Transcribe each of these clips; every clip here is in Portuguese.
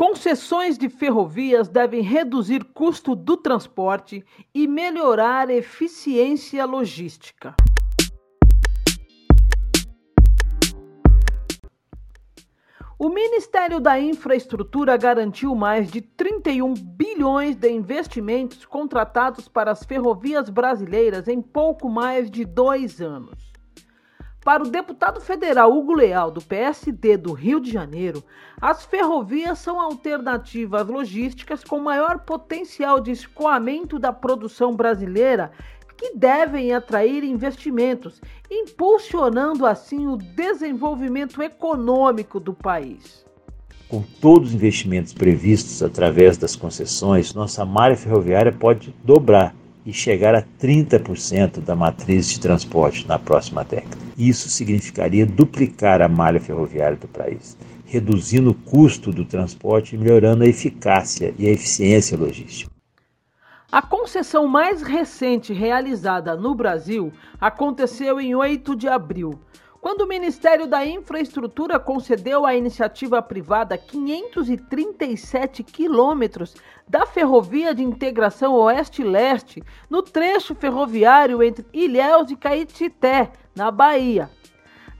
Concessões de ferrovias devem reduzir custo do transporte e melhorar eficiência logística. O Ministério da Infraestrutura garantiu mais de 31 bilhões de investimentos contratados para as ferrovias brasileiras em pouco mais de dois anos. Para o deputado federal Hugo Leal, do PSD do Rio de Janeiro, as ferrovias são alternativas logísticas com maior potencial de escoamento da produção brasileira que devem atrair investimentos, impulsionando assim o desenvolvimento econômico do país. Com todos os investimentos previstos através das concessões, nossa malha ferroviária pode dobrar e chegar a 30% da matriz de transporte na próxima década. Isso significaria duplicar a malha ferroviária do país, reduzindo o custo do transporte e melhorando a eficácia e a eficiência logística. A concessão mais recente realizada no Brasil aconteceu em 8 de abril, quando o Ministério da Infraestrutura concedeu à iniciativa privada 537 quilômetros da ferrovia de integração Oeste-Leste no trecho ferroviário entre Ilhéus e Caetité, na Bahia.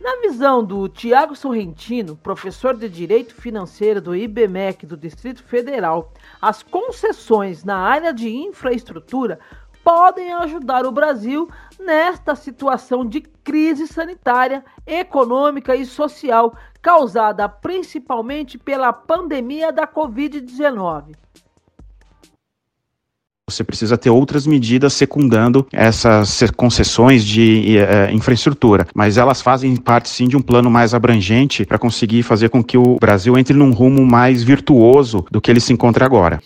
Na visão do Tiago Sorrentino, professor de Direito Financeiro do IBMEC do Distrito Federal, as concessões na área de infraestrutura podem ajudar o Brasil nesta situação de crise sanitária, econômica e social causada principalmente pela pandemia da Covid-19 você precisa ter outras medidas secundando essas concessões de uh, infraestrutura, mas elas fazem parte sim de um plano mais abrangente para conseguir fazer com que o Brasil entre num rumo mais virtuoso do que ele se encontra agora.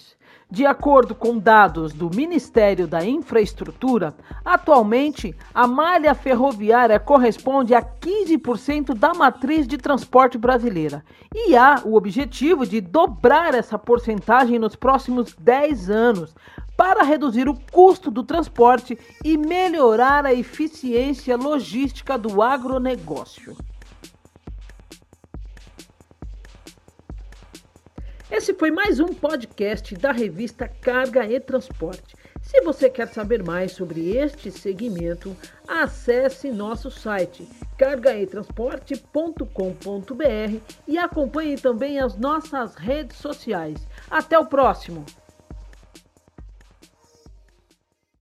De acordo com dados do Ministério da Infraestrutura, atualmente a malha ferroviária corresponde a 15% da matriz de transporte brasileira e há o objetivo de dobrar essa porcentagem nos próximos 10 anos para reduzir o custo do transporte e melhorar a eficiência logística do agronegócio. Esse foi mais um podcast da revista Carga e Transporte. Se você quer saber mais sobre este segmento, acesse nosso site cargaetransporte.com.br e acompanhe também as nossas redes sociais. Até o próximo!